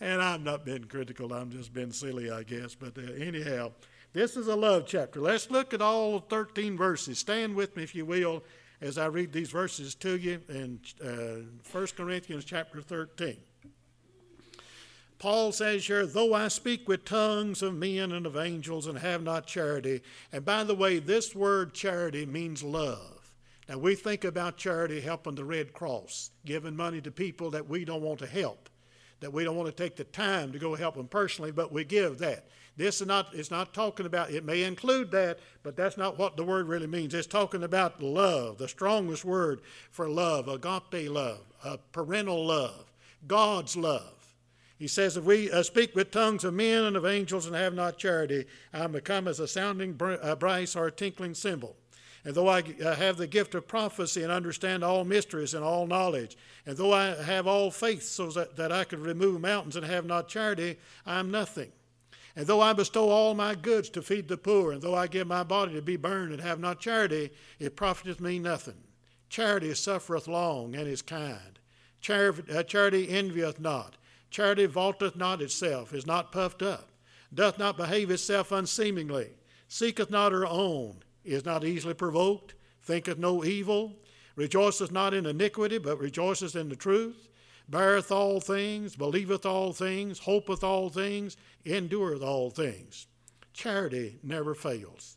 and I'm not being critical, I'm just being silly, I guess. But uh, anyhow, this is a love chapter. Let's look at all 13 verses. Stand with me, if you will, as I read these verses to you in uh, 1 Corinthians chapter 13. Paul says here, though I speak with tongues of men and of angels and have not charity. And by the way, this word charity means love. Now, we think about charity helping the Red Cross, giving money to people that we don't want to help, that we don't want to take the time to go help them personally, but we give that. This is not, it's not talking about, it may include that, but that's not what the word really means. It's talking about love, the strongest word for love, agape love, a parental love, God's love. He says, If we uh, speak with tongues of men and of angels and have not charity, I am become as a sounding uh, brass or a tinkling cymbal. And though I have the gift of prophecy and understand all mysteries and all knowledge, and though I have all faith so that, that I could remove mountains and have not charity, I am nothing. And though I bestow all my goods to feed the poor, and though I give my body to be burned and have not charity, it profiteth me nothing. Charity suffereth long and is kind. Uh, charity envieth not. Charity vaunteth not itself, is not puffed up, doth not behave itself unseemingly, seeketh not her own, is not easily provoked, thinketh no evil, rejoiceth not in iniquity, but rejoiceth in the truth, beareth all things, believeth all things, hopeth all things, endureth all things. Charity never fails.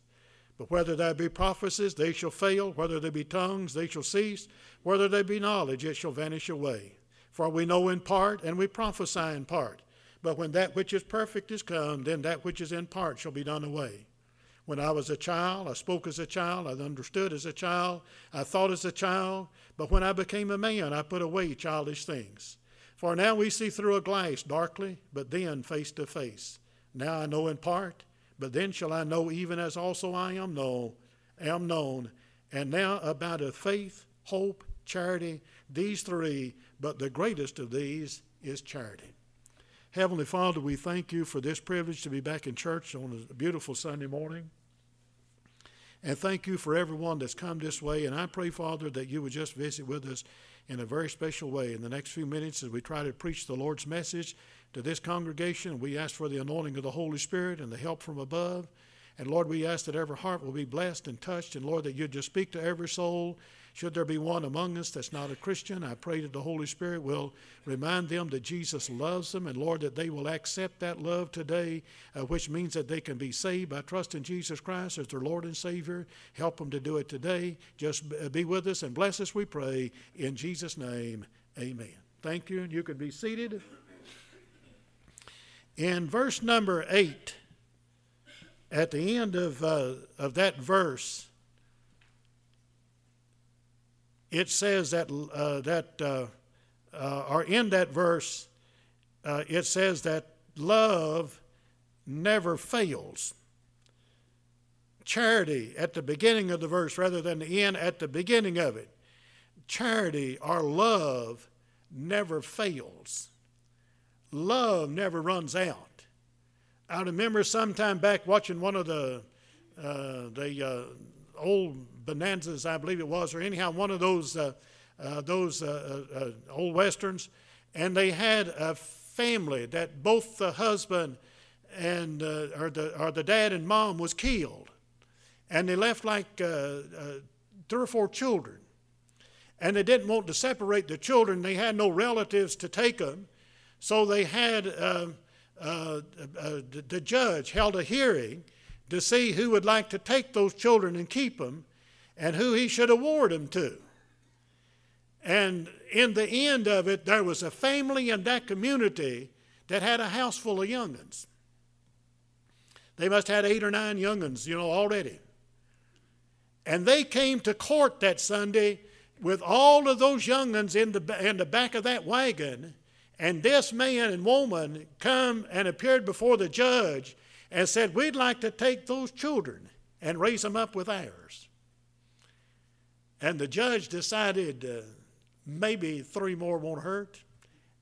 But whether there be prophecies, they shall fail. Whether there be tongues, they shall cease. Whether there be knowledge, it shall vanish away. For we know in part, and we prophesy in part. But when that which is perfect is come, then that which is in part shall be done away. When I was a child, I spoke as a child, I understood as a child, I thought as a child, but when I became a man, I put away childish things. For now we see through a glass darkly, but then face to face. Now I know in part, but then shall I know even as also I am known, am known. And now about a faith, hope, charity, these three, but the greatest of these is charity. Heavenly Father, we thank you for this privilege to be back in church on a beautiful Sunday morning. And thank you for everyone that's come this way. And I pray, Father, that you would just visit with us in a very special way in the next few minutes as we try to preach the Lord's message to this congregation. We ask for the anointing of the Holy Spirit and the help from above. And Lord, we ask that every heart will be blessed and touched. And Lord, that you'd just speak to every soul should there be one among us that's not a Christian, I pray that the Holy Spirit will remind them that Jesus loves them, and Lord, that they will accept that love today, uh, which means that they can be saved by trusting Jesus Christ as their Lord and Savior. Help them to do it today. Just uh, be with us and bless us, we pray. In Jesus' name, amen. Thank you, and you can be seated. In verse number 8, at the end of, uh, of that verse, it says that, uh, that uh, uh, or in that verse, uh, it says that love never fails. Charity at the beginning of the verse rather than the end at the beginning of it. Charity or love never fails. Love never runs out. I remember sometime back watching one of the uh, the uh, old Bonanzas, I believe it was, or anyhow, one of those, uh, uh, those uh, uh, uh, old westerns. And they had a family that both the husband and or the or the dad and mom was killed, and they left like three or four children, and they didn't want to separate the children. They had no relatives to take them, so they had um, the judge held a hearing to see who would like to take those children and keep them and who he should award them to. And in the end of it, there was a family in that community that had a house full of young'uns. They must have had eight or nine young'uns, you know, already. And they came to court that Sunday with all of those young'uns in the, in the back of that wagon. And this man and woman come and appeared before the judge and said, We'd like to take those children and raise them up with ours. And the judge decided uh, maybe three more won't hurt,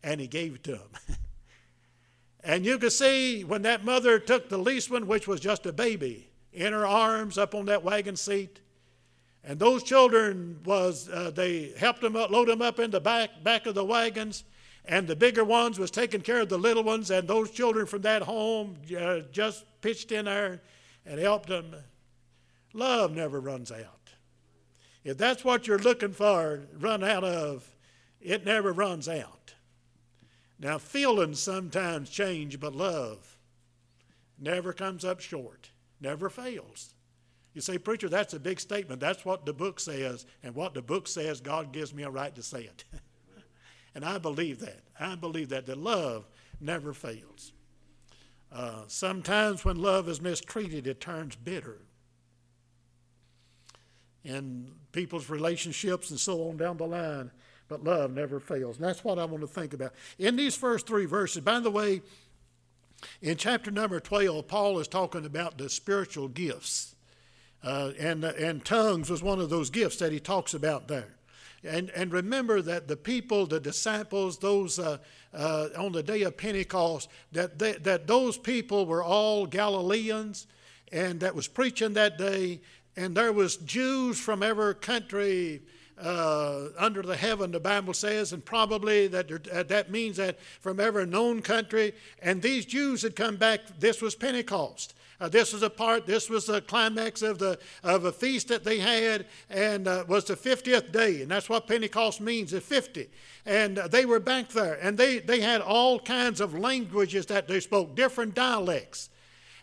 and he gave it to him. and you could see when that mother took the least one, which was just a baby, in her arms up on that wagon seat. And those children was uh, they helped them up, load them up in the back back of the wagons, and the bigger ones was taking care of the little ones, and those children from that home uh, just pitched in there and helped them. Love never runs out. If that's what you're looking for, run out of, it never runs out. Now, feelings sometimes change, but love never comes up short, never fails. You say, Preacher, that's a big statement. That's what the book says, and what the book says, God gives me a right to say it. and I believe that. I believe that. That love never fails. Uh, sometimes when love is mistreated, it turns bitter. In people's relationships and so on down the line, but love never fails. And that's what I want to think about. In these first three verses, by the way, in chapter number 12, Paul is talking about the spiritual gifts. Uh, and, and tongues was one of those gifts that he talks about there. And, and remember that the people, the disciples, those uh, uh, on the day of Pentecost, that, they, that those people were all Galileans and that was preaching that day. And there was Jews from every country uh, under the heaven, the Bible says, and probably that uh, that means that from every known country. And these Jews had come back. This was Pentecost. Uh, this was a part. This was the climax of the of a feast that they had, and uh, was the fiftieth day, and that's what Pentecost means, the fifty. And uh, they were back there, and they they had all kinds of languages that they spoke, different dialects.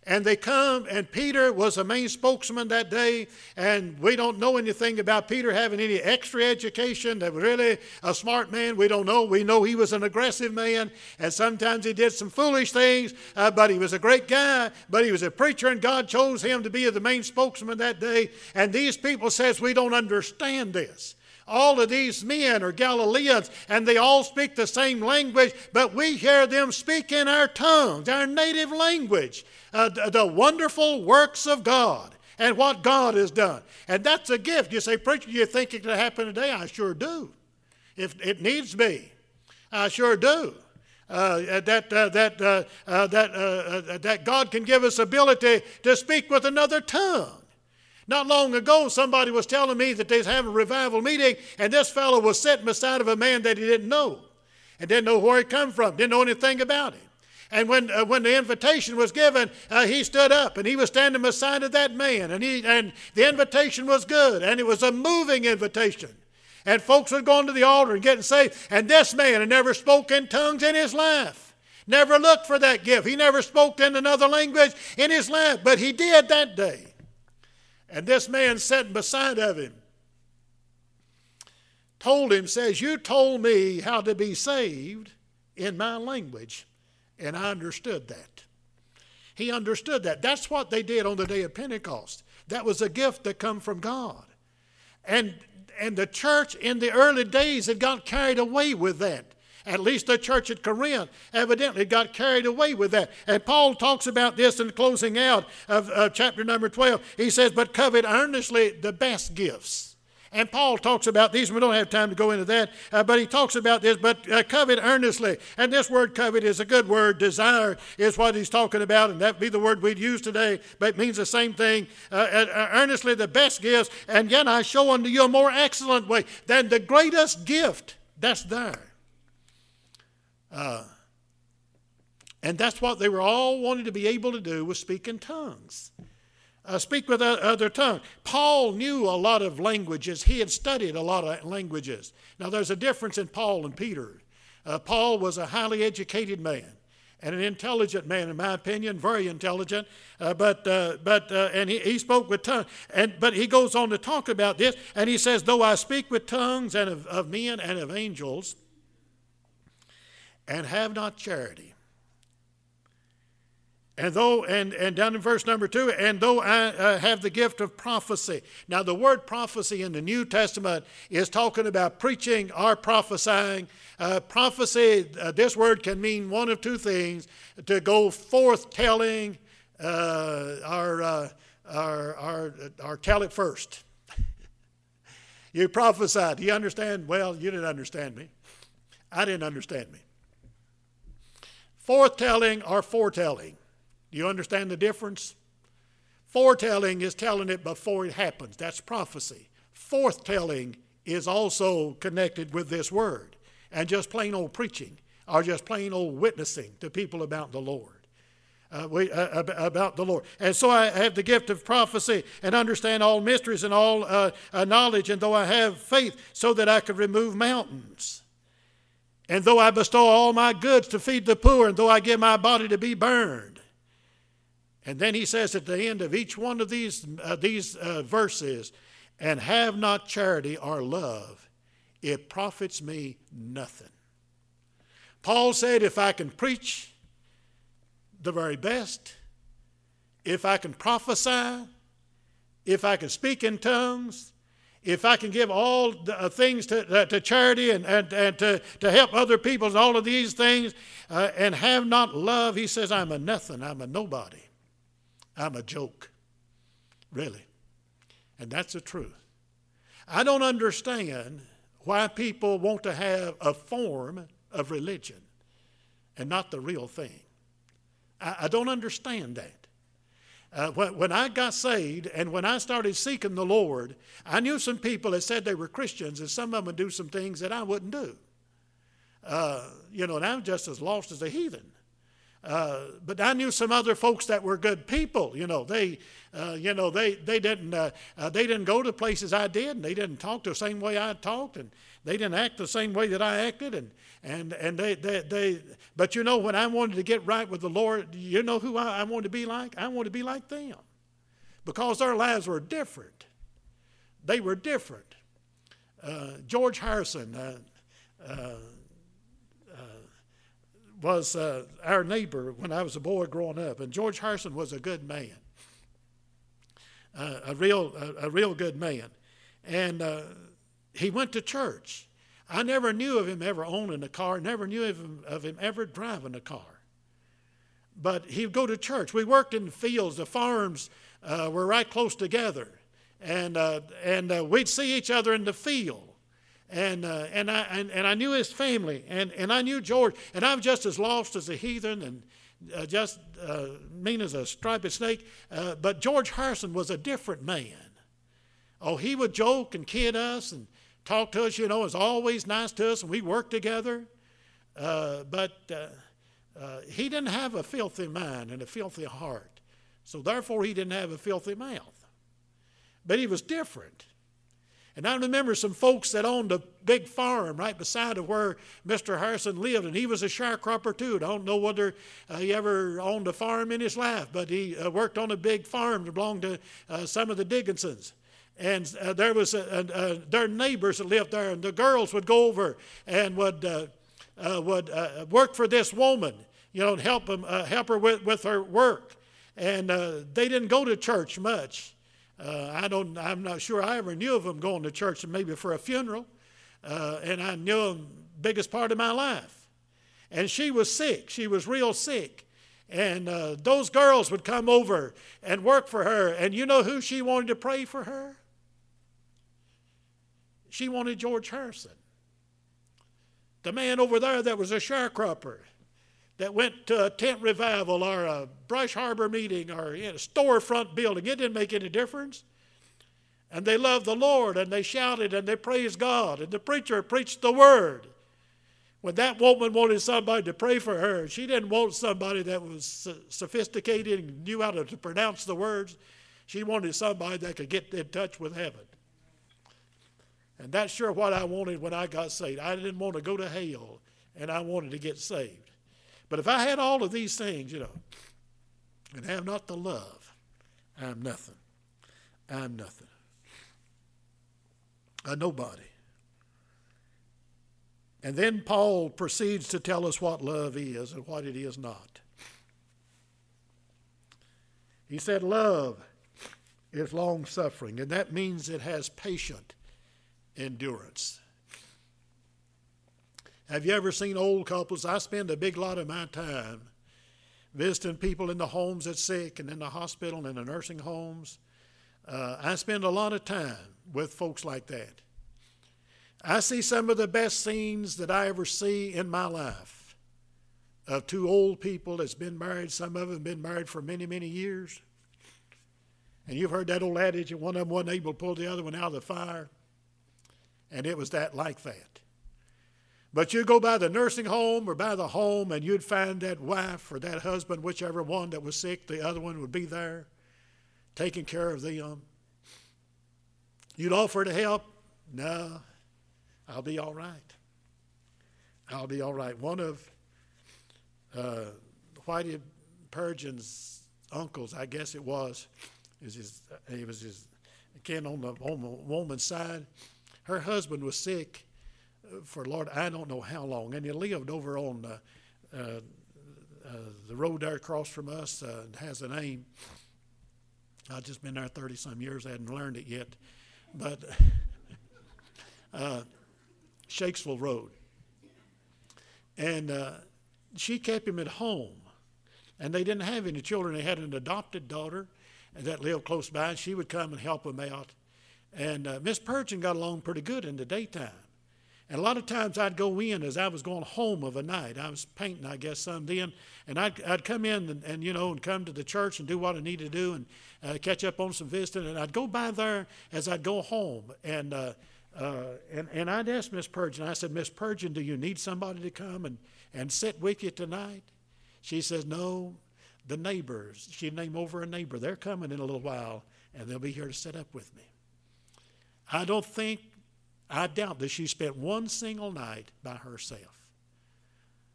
And they come, and Peter was the main spokesman that day. And we don't know anything about Peter having any extra education. That was really a smart man. We don't know. We know he was an aggressive man, and sometimes he did some foolish things. Uh, but he was a great guy. But he was a preacher, and God chose him to be the main spokesman that day. And these people says we don't understand this. All of these men are Galileans and they all speak the same language, but we hear them speak in our tongues, our native language, uh, the wonderful works of God and what God has done. And that's a gift. You say, Preacher, you think it could happen today? I sure do. If it needs be, I sure do. Uh, that uh, that uh, uh that uh, uh, that God can give us ability to speak with another tongue. Not long ago, somebody was telling me that they was having a revival meeting, and this fellow was sitting beside of a man that he didn't know, and didn't know where he come from, didn't know anything about him. And when, uh, when the invitation was given, uh, he stood up and he was standing beside of that man. And, he, and the invitation was good, and it was a moving invitation. And folks were going to the altar and getting saved. And this man had never spoken in tongues in his life. Never looked for that gift. He never spoke in another language in his life, but he did that day. And this man sitting beside of him told him, says, You told me how to be saved in my language, and I understood that. He understood that. That's what they did on the day of Pentecost. That was a gift that come from God. And, and the church in the early days had got carried away with that. At least the church at Corinth evidently got carried away with that. And Paul talks about this in the closing out of uh, chapter number 12. He says, But covet earnestly the best gifts. And Paul talks about these. We don't have time to go into that, uh, but he talks about this. But uh, covet earnestly, and this word covet is a good word. Desire is what he's talking about, and that be the word we'd use today, but it means the same thing. Uh, uh, uh, earnestly, the best gifts, and yet I show unto you a more excellent way than the greatest gift that's there. Uh, and that's what they were all wanting to be able to do was speak in tongues. Uh, speak with other tongues. Paul knew a lot of languages. He had studied a lot of languages. Now, there's a difference in Paul and Peter. Uh, Paul was a highly educated man and an intelligent man, in my opinion, very intelligent. Uh, but uh, but uh, and he, he spoke with tongues. And but he goes on to talk about this, and he says, "Though I speak with tongues and of, of men and of angels, and have not charity. And though, and, and down in verse number two, and though I uh, have the gift of prophecy. Now, the word prophecy in the New Testament is talking about preaching or prophesying. Uh, prophecy, uh, this word can mean one of two things to go forth telling uh, or, uh, or, or, or tell it first. you prophesied. Do you understand? Well, you didn't understand me. I didn't understand me. Forthtelling or foretelling. Do you understand the difference? Foretelling is telling it before it happens. That's prophecy. Forthtelling is also connected with this word and just plain old preaching or just plain old witnessing to people about the Lord. Uh, we, uh, about the Lord. And so I have the gift of prophecy and understand all mysteries and all uh, uh, knowledge, and though I have faith so that I could remove mountains. And though I bestow all my goods to feed the poor, and though I give my body to be burned. And then he says at the end of each one of these, uh, these uh, verses, and have not charity or love, it profits me nothing. Paul said, if I can preach the very best, if I can prophesy, if I can speak in tongues, if I can give all the, uh, things to, uh, to charity and, and, and to, to help other people and all of these things, uh, and have not love, he says, I'm a nothing, I'm a nobody, I'm a joke. Really. And that's the truth. I don't understand why people want to have a form of religion and not the real thing. I, I don't understand that. Uh, when, I got saved and when I started seeking the Lord, I knew some people that said they were Christians, and some of them would do some things that I wouldn't do. Uh, you know, and I'm just as lost as a heathen. Uh, but I knew some other folks that were good people. You know, they, uh, you know, they they didn't uh, uh, they didn't go to places I did, and they didn't talk the same way I talked, and they didn't act the same way that I acted, and and and they they, they But you know, when I wanted to get right with the Lord, you know who I, I wanted to be like? I wanted to be like them, because their lives were different. They were different. Uh, George Harrison was uh, our neighbor when I was a boy growing up, and George Harrison was a good man, uh, a real a, a, real good man, and uh, he went to church. I never knew of him ever owning a car, never knew of him, of him ever driving a car. But he'd go to church. We worked in the fields, the farms uh, were right close together, and uh, and uh, we'd see each other in the field and, uh, and, I, and, and, I knew his family, and, and I knew George, and I'm just as lost as a heathen and uh, just uh, mean as a striped snake. Uh, but George Harrison was a different man. Oh, he would joke and kid us and talk to us, you know, was always nice to us, and we worked together. Uh, but uh, he didn't have a filthy mind and a filthy heart, so therefore he didn't have a filthy mouth. But he was different. And I remember some folks that owned a big farm right beside of where Mr. Harrison lived, and he was a sharecropper too. I don't know whether uh, he ever owned a farm in his life, but he uh, worked on a big farm that belonged to uh, some of the Dickinsons. And uh, there was a, their neighbors that lived there, and the girls would go over and would uh, uh, would work for this woman, you know, and help them help her with, with her work. And they didn't go to church much. Uh, I don't, I'm not sure I ever knew of them going to church maybe for a funeral. Uh, and I knew them biggest part of my life. And she was sick. She was real sick. And uh, those girls would come over and work for her. And you know who she wanted to pray for her? She wanted George Harrison. The man over there that was a sharecropper that went to a tent revival or a Brush Arbor meeting or a storefront building. It didn't make any difference. And they loved the Lord and they shouted and they praised God. And the preacher preached the word. When that woman wanted somebody to pray for her, she didn't want somebody that was sophisticated and knew how to pronounce the words. She wanted somebody that could get in touch with heaven. And that's sure what I wanted when I got saved. I didn't want to go to hell, and I wanted to get saved. But if I had all of these things, you know, and have not the love, I'm nothing. I'm nothing. A nobody. And then Paul proceeds to tell us what love is and what it is not. He said, Love is long suffering, and that means it has patient endurance. Have you ever seen old couples? I spend a big lot of my time visiting people in the homes that's sick and in the hospital and in the nursing homes. Uh, I spend a lot of time with folks like that. I see some of the best scenes that I ever see in my life of two old people that's been married. Some of them been married for many, many years. And you've heard that old adage that one of them wasn't able to pull the other one out of the fire. And it was that like that. But you'd go by the nursing home or by the home, and you'd find that wife or that husband, whichever one that was sick, the other one would be there, taking care of them. You'd offer to help. No, I'll be all right. I'll be all right. One of uh, Whitey Purgeon's uncles, I guess it was, is his, he was his kin on the, on the woman's side. Her husband was sick for Lord, I don't know how long, and he lived over on the, uh, uh, the road there across from us. Uh, has a name. I've just been there 30 some years. I hadn't learned it yet, but uh, Shakesville Road, and uh, she kept him at home, and they didn't have any children. They had an adopted daughter that lived close by, and she would come and help him out. And uh, Miss Purgeon got along pretty good in the daytime. And a lot of times I'd go in as I was going home of a night. I was painting, I guess, some then. And I'd, I'd come in and, and, you know, and come to the church and do what I needed to do and uh, catch up on some visiting. And I'd go by there as I'd go home. And, uh, uh, and, and I'd ask Miss Purgeon, I said, Miss Purgeon, do you need somebody to come and, and sit with you tonight? She says, no, the neighbors. She'd name over a neighbor. They're coming in a little while, and they'll be here to sit up with me. I don't think I doubt that she spent one single night by herself.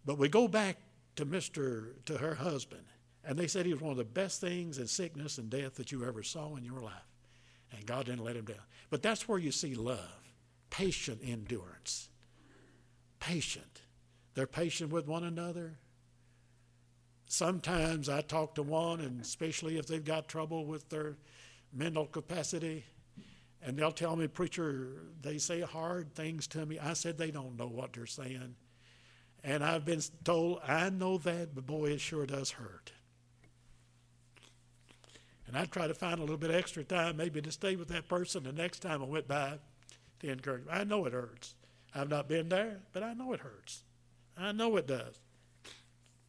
But we go back to Mr. to her husband, and they said he was one of the best things in sickness and death that you ever saw in your life. And God didn't let him down. But that's where you see love, patient endurance. Patient. They're patient with one another. Sometimes I talk to one, and especially if they've got trouble with their mental capacity, and they'll tell me, Preacher, they say hard things to me. I said, They don't know what they're saying. And I've been told, I know that, but boy, it sure does hurt. And I try to find a little bit extra time, maybe to stay with that person the next time I went by to encourage. I know it hurts. I've not been there, but I know it hurts. I know it does.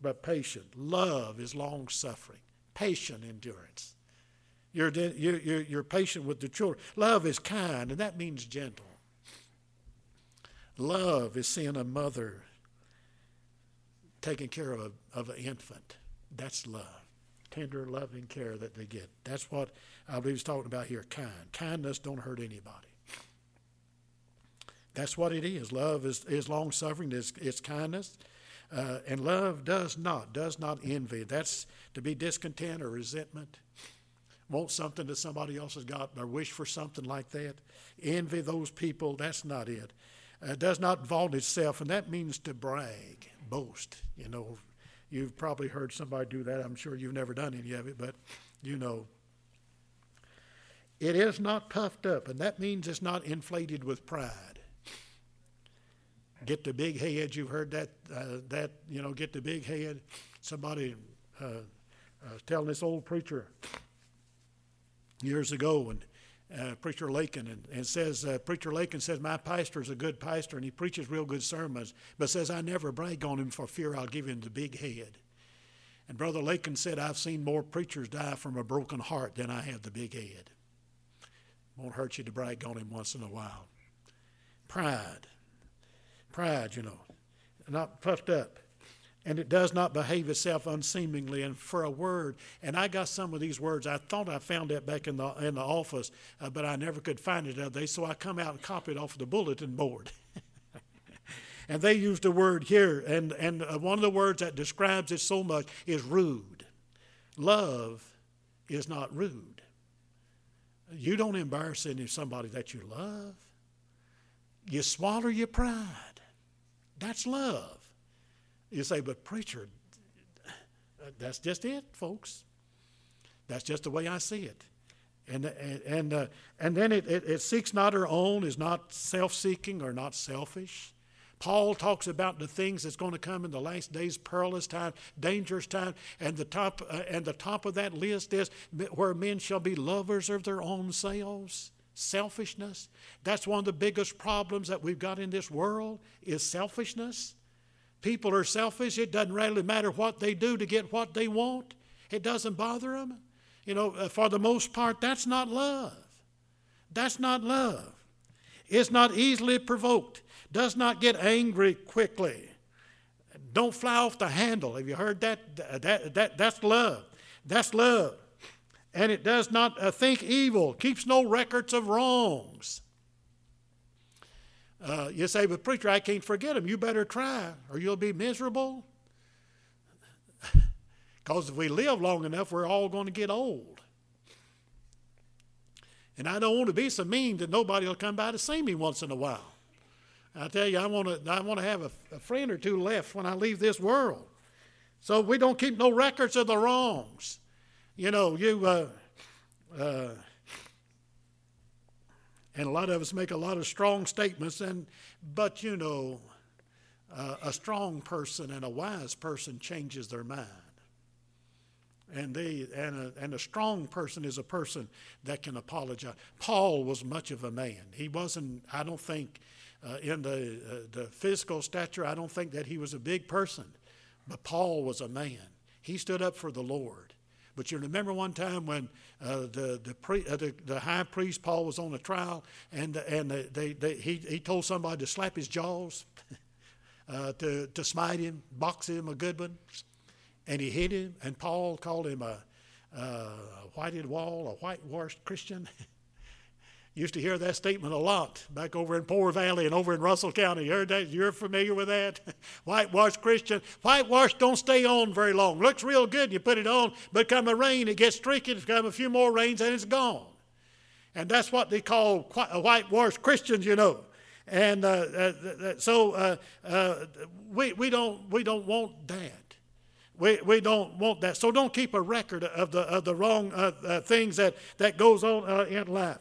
But patient, love is long suffering, patient endurance. You're, you're, you're patient with the children. Love is kind, and that means gentle. Love is seeing a mother taking care of, of an infant. That's love. Tender, loving care that they get. That's what I believe he's talking about here kind. Kindness don't hurt anybody. That's what it is. Love is, is long suffering, it's, it's kindness. Uh, and love does not, does not envy. That's to be discontent or resentment want something that somebody else has got or wish for something like that. Envy those people, that's not it. Uh, does not vaunt itself, and that means to brag, boast. You know, you've probably heard somebody do that. I'm sure you've never done any of it, but you know. It is not puffed up, and that means it's not inflated with pride. Get the big head. You've heard that. Uh, that you know, get the big head. Somebody uh, uh telling this old preacher years ago and uh, Preacher Lakin and, and says, uh, Preacher Lakin says, my pastor is a good pastor and he preaches real good sermons, but says, I never brag on him for fear I'll give him the big head. And Brother Lakin said, I've seen more preachers die from a broken heart than I have the big head. Won't hurt you to brag on him once in a while. Pride. Pride, you know, not puffed up and it does not behave itself unseemingly and for a word. And i got some of these words. I thought i found that back in the in the office uh, but i never could find it other day so i come out and copied off the bulletin board. And they used a word here and and uh, one of the words that describes it so much is rude. Love is not rude. You don't embarrass any somebody that you love. You swallow your pride. That's love you say, but preacher, that's just it, folks. That's just the way I see it. And, and, and, uh, and then it, it, it seeks not her own, is not self seeking or not selfish. Paul talks about the things that's going to come in the last days, perilous time, dangerous time, and the top uh, and the top of that list is where men shall be lovers of their own selves, selfishness. That's one of the biggest problems that we've got in this world is selfishness. People are selfish. It doesn't really matter what they do to get what they want. It doesn't bother them. You know, uh, for the most part, that's not love. That's not love. is not easily provoked, does not get angry quickly. Don't fly off the handle. Have you heard that? that, that that's love. That's love. And it does not uh, think evil, keeps no records of wrongs. Uh, you say, but preacher, I can't forget them. You better try, or you'll be miserable. Because if we live long enough, we're all going to get old. And I don't want to be so mean that nobody will come by to see me once in a while. I tell you, I want to, I want to have a, a friend or two left when I leave this world. So we don't keep no records of the wrongs. You know, you, uh, uh, and a lot of us make a lot of strong statements, and but you know, uh, a strong person and a wise person changes their mind. And, they, and, a, and a strong person is a person that can apologize. Paul was much of a man. He wasn't, I don't think, uh, in the, uh, the physical stature, I don't think that he was a big person. But Paul was a man. He stood up for the Lord. But you remember one time when uh, the, the, pre, uh, the, the, high priest Paul was on a trial, and, and they, they, he, he told somebody to slap his jaws, uh, to, to smite him, box him a good one. And he hit him, and Paul called him a, a whited wall, a whitewashed Christian. Used to hear that statement a lot back over in Poor Valley and over in Russell County. You heard that? You're familiar with that? Whitewashed Christian. Whitewash don't stay on very long. Looks real good. You put it on, but come a rain, it gets streaky. Come a few more rains, and it's gone. And that's what they call whitewashed Christians, you know. And uh, uh, so uh, uh, we, we, don't, we don't want that. We, we don't want that. So don't keep a record of the, of the wrong uh, uh, things that, that goes on in life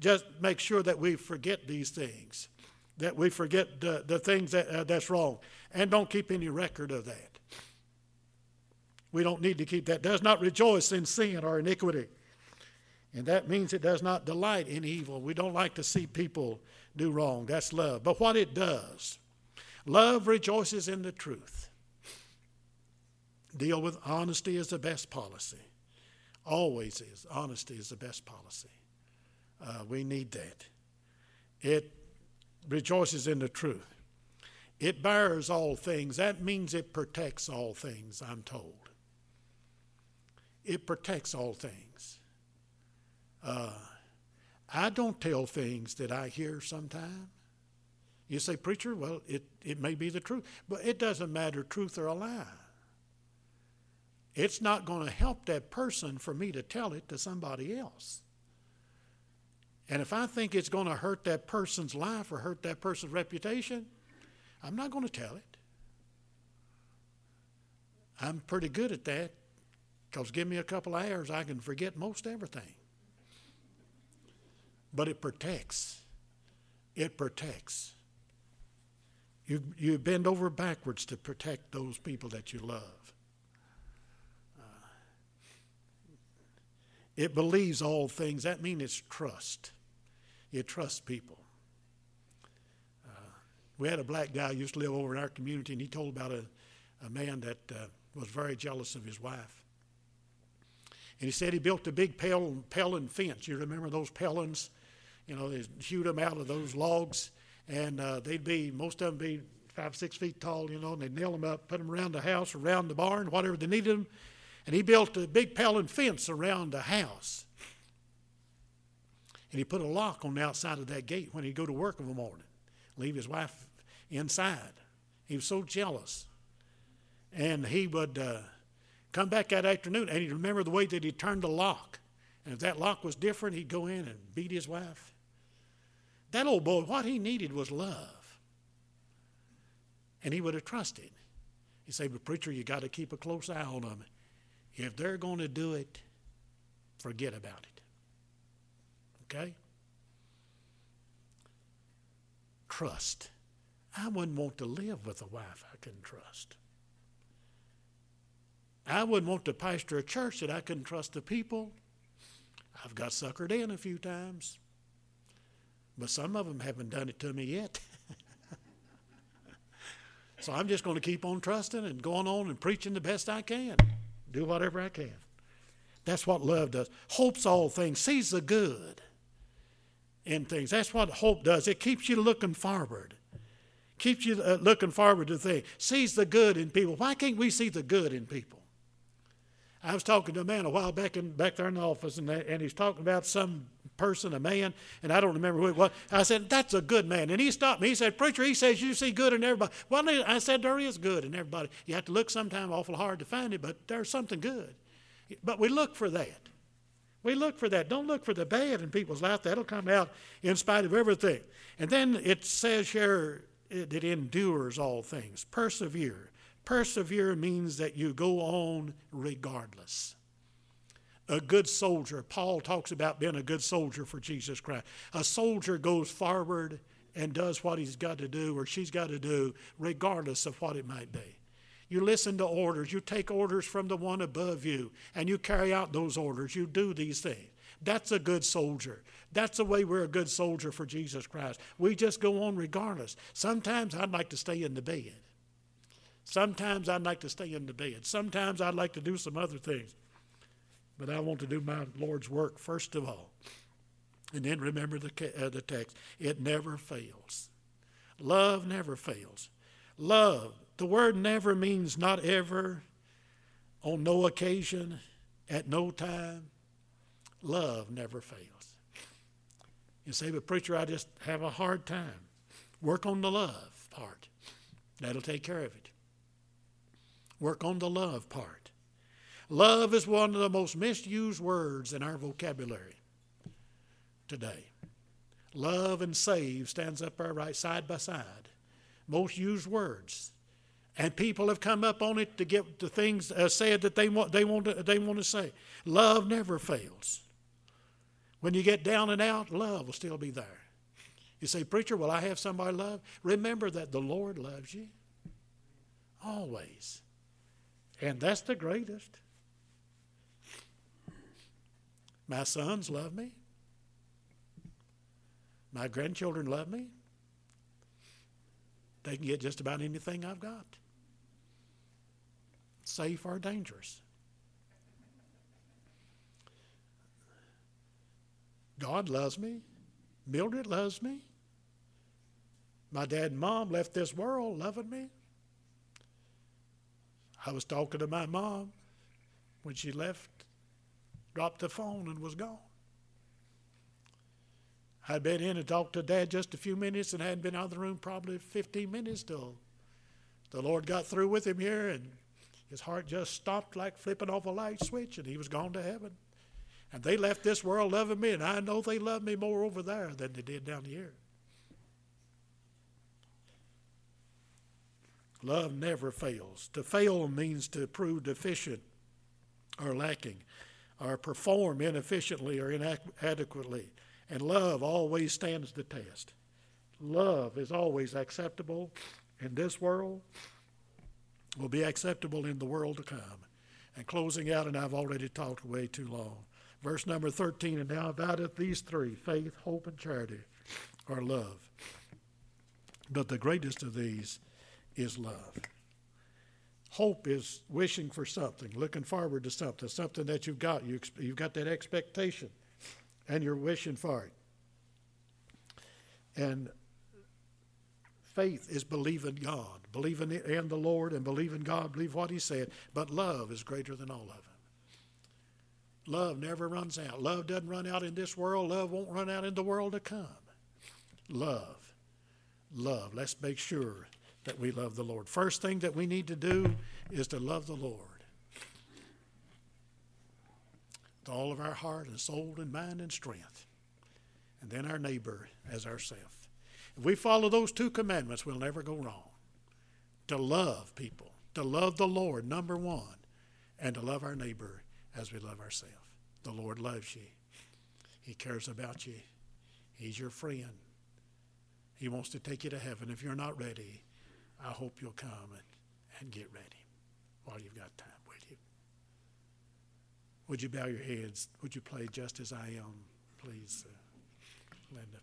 just make sure that we forget these things, that we forget the, the things that, uh, that's wrong, and don't keep any record of that. We don't need to keep that. Does not rejoice in sin or iniquity. And that means it does not delight in evil. We don't like to see people do wrong. That's love. But what it does, love rejoices in the truth. Deal with honesty is the best policy. Always is. Honesty is the best policy. Uh, we need that. It rejoices in the truth. It bears all things. That means it protects all things, I'm told. It protects all things. Uh, I don't tell things that I hear sometime. You say, Preacher, well, it, it may be the truth, but it doesn't matter, truth or a lie. It's not going to help that person for me to tell it to somebody else. And if I think it's going to hurt that person's life or hurt that person's reputation, I'm not going to tell it. I'm pretty good at that because give me a couple hours, I can forget most everything. But it protects. It protects. You, you bend over backwards to protect those people that you love. It believes all things. That means it's trust. It trusts people. Uh, we had a black guy who used to live over in our community, and he told about a, a man that uh, was very jealous of his wife. And he said he built a big pel- pelin fence. You remember those pelins? You know, they hewed them out of those logs, and uh, they'd be, most of them be five, six feet tall, you know, and they'd nail them up, put them around the house, around the barn, whatever they needed them. And he built a big pelin fence around the house. And he put a lock on the outside of that gate when he'd go to work in the morning, leave his wife inside. He was so jealous. And he would uh, come back that afternoon and he'd remember the way that he turned the lock. And if that lock was different, he'd go in and beat his wife. That old boy, what he needed was love. And he would have trusted. He said, But preacher, you got to keep a close eye on them. If they're going to do it, forget about it. Okay? Trust. I wouldn't want to live with a wife I couldn't trust. I wouldn't want to pastor a church that I couldn't trust the people. I've got suckered in a few times, but some of them haven't done it to me yet. so I'm just going to keep on trusting and going on and preaching the best I can, do whatever I can. That's what love does. Hopes all things, sees the good in things. That's what hope does. It keeps you looking forward. Keeps you uh, looking forward to things. Sees the good in people. Why can't we see the good in people? I was talking to a man a while back in back there in the office, and, and he's talking about some person, a man, and I don't remember who it was. I said, "That's a good man," and he stopped me. He said, "Preacher, he says you see good in everybody." Well, I said, "There is good in everybody. You have to look sometime awful hard to find it, but there's something good. But we look for that. We look for that. Don't look for the bad in people's life. That'll come out in spite of everything. And then it says here it, it endures all things. Persevere. Persevere means that you go on regardless. A good soldier, Paul talks about being a good soldier for Jesus Christ. A soldier goes forward and does what he's got to do or she's got to do, regardless of what it might be. You listen to orders, you take orders from the one above you, and you carry out those orders. You do these things. That's a good soldier. That's the way we're a good soldier for Jesus Christ. We just go on regardless. Sometimes I'd like to stay in the bed. Sometimes I'd like to stay in the bed. Sometimes I'd like to do some other things. But I want to do my Lord's work first of all. And then remember the, uh, the text it never fails. Love never fails. Love, the word never means not ever, on no occasion, at no time. Love never fails. You say, but preacher, I just have a hard time. Work on the love part. That'll take care of it. Work on the love part. Love is one of the most misused words in our vocabulary today. Love and save stands up there right side by side. Most used words. And people have come up on it to get the things uh, said that they want, they, want to, they want to say. Love never fails. When you get down and out, love will still be there. You say, Preacher, will I have somebody love? Remember that the Lord loves you. Always. And that's the greatest. My sons love me. My grandchildren love me. They can get just about anything I've got, safe or dangerous. God loves me. Mildred loves me. My dad and mom left this world loving me. I was talking to my mom when she left, dropped the phone, and was gone. I'd been in and talked to Dad just a few minutes and hadn't been out of the room probably 15 minutes till the Lord got through with him here and his heart just stopped like flipping off a light switch and he was gone to heaven. And they left this world loving me, and I know they love me more over there than they did down here. Love never fails. To fail means to prove deficient or lacking, or perform inefficiently or inadequately. And love always stands the test. Love is always acceptable in this world, will be acceptable in the world to come. And closing out, and I've already talked way too long. Verse number 13, and now abideth these three faith, hope, and charity, or love. But the greatest of these is love. Hope is wishing for something, looking forward to something, something that you've got. You, you've got that expectation, and you're wishing for it. And faith is believing God, believing in the Lord and believing God, believe what He said. But love is greater than all of it. Love never runs out. Love doesn't run out in this world. Love won't run out in the world to come. Love. Love. Let's make sure that we love the Lord. First thing that we need to do is to love the Lord with all of our heart and soul and mind and strength, and then our neighbor as ourself. If we follow those two commandments, we'll never go wrong. To love people, to love the Lord, number one, and to love our neighbor as we love ourselves. The Lord loves you. He cares about you. He's your friend. He wants to take you to heaven. If you're not ready, I hope you'll come and, and get ready while you've got time, would you? Would you bow your heads? Would you play just as I am, please, uh, Linda?